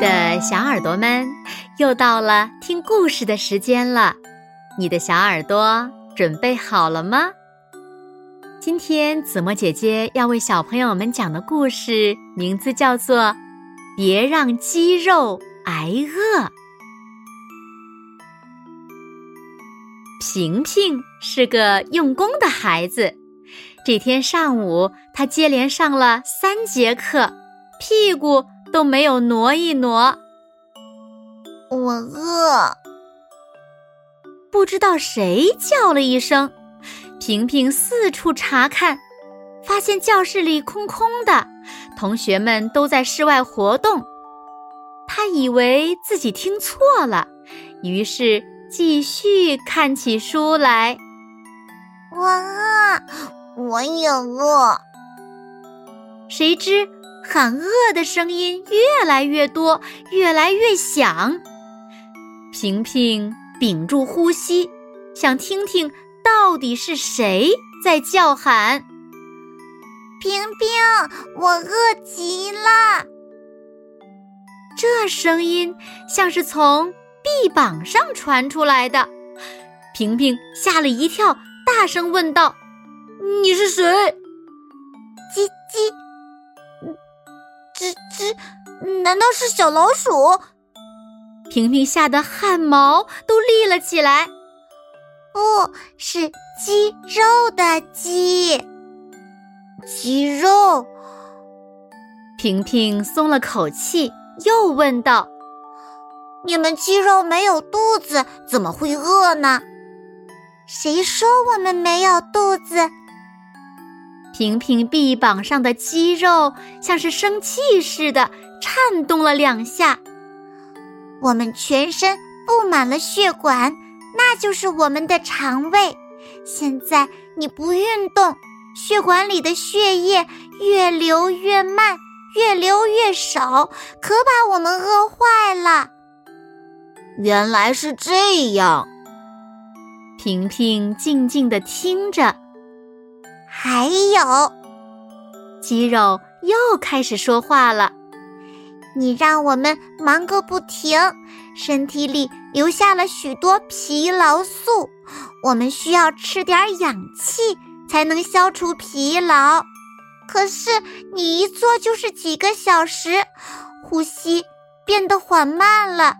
的小耳朵们，又到了听故事的时间了。你的小耳朵准备好了吗？今天子墨姐姐要为小朋友们讲的故事名字叫做《别让鸡肉挨饿》。平平是个用功的孩子，这天上午他接连上了三节课，屁股。都没有挪一挪。我饿。不知道谁叫了一声，平平四处查看，发现教室里空空的，同学们都在室外活动。他以为自己听错了，于是继续看起书来。我饿，我也饿。谁知？喊饿的声音越来越多，越来越响。平平屏住呼吸，想听听到底是谁在叫喊。平平，我饿极了。这声音像是从臂膀上传出来的。平平吓了一跳，大声问道：“你是谁？”叽叽。吱，难道是小老鼠？平平吓得汗毛都立了起来。不是鸡肉的鸡，鸡肉。平平松了口气，又问道：“你们鸡肉没有肚子，怎么会饿呢？”谁说我们没有肚子？平平臂膀上的肌肉像是生气似的颤动了两下。我们全身布满了血管，那就是我们的肠胃。现在你不运动，血管里的血液越流越慢，越流越少，可把我们饿坏了。原来是这样。平平静静地听着。还有，肌肉又开始说话了。你让我们忙个不停，身体里留下了许多疲劳素，我们需要吃点氧气才能消除疲劳。可是你一坐就是几个小时，呼吸变得缓慢了，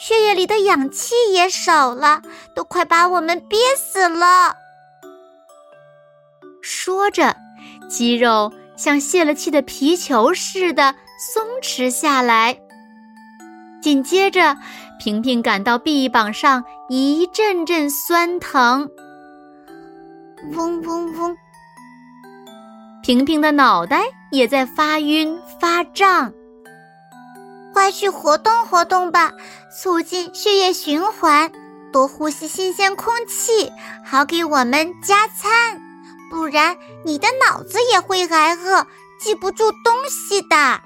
血液里的氧气也少了，都快把我们憋死了。说着，肌肉像泄了气的皮球似的松弛下来。紧接着，平平感到臂膀上一阵阵酸疼，嗡嗡嗡。平平的脑袋也在发晕发胀。快去活动活动吧，促进血液循环，多呼吸新鲜空气，好给我们加餐。不然，你的脑子也会挨饿，记不住东西的。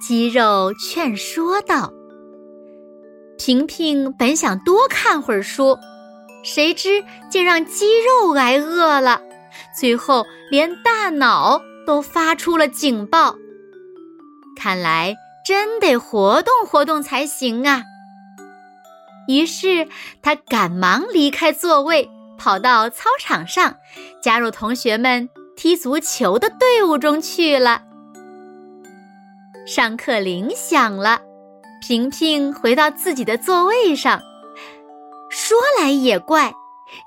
肌肉劝说道：“平平本想多看会儿书，谁知竟让肌肉挨饿了，最后连大脑都发出了警报。看来真得活动活动才行啊！”于是他赶忙离开座位。跑到操场上，加入同学们踢足球的队伍中去了。上课铃响了，平平回到自己的座位上。说来也怪，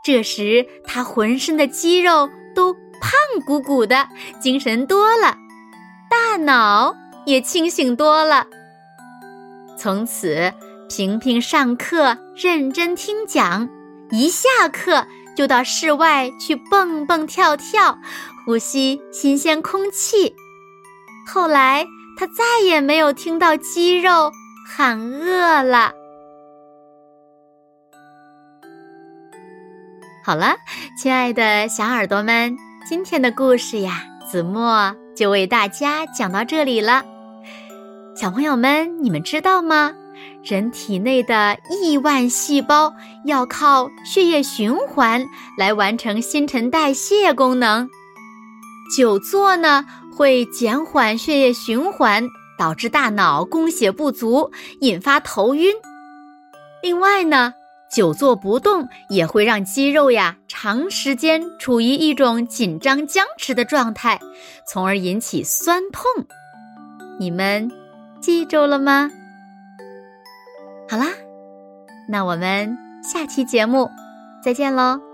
这时他浑身的肌肉都胖鼓鼓的，精神多了，大脑也清醒多了。从此，平平上课认真听讲，一下课。就到室外去蹦蹦跳跳，呼吸新鲜空气。后来他再也没有听到鸡肉喊饿了。好了，亲爱的小耳朵们，今天的故事呀，子墨就为大家讲到这里了。小朋友们，你们知道吗？人体内的亿万细胞要靠血液循环来完成新陈代谢功能，久坐呢会减缓血液循环，导致大脑供血不足，引发头晕。另外呢，久坐不动也会让肌肉呀长时间处于一种紧张僵持的状态，从而引起酸痛。你们记住了吗？好啦，那我们下期节目再见喽。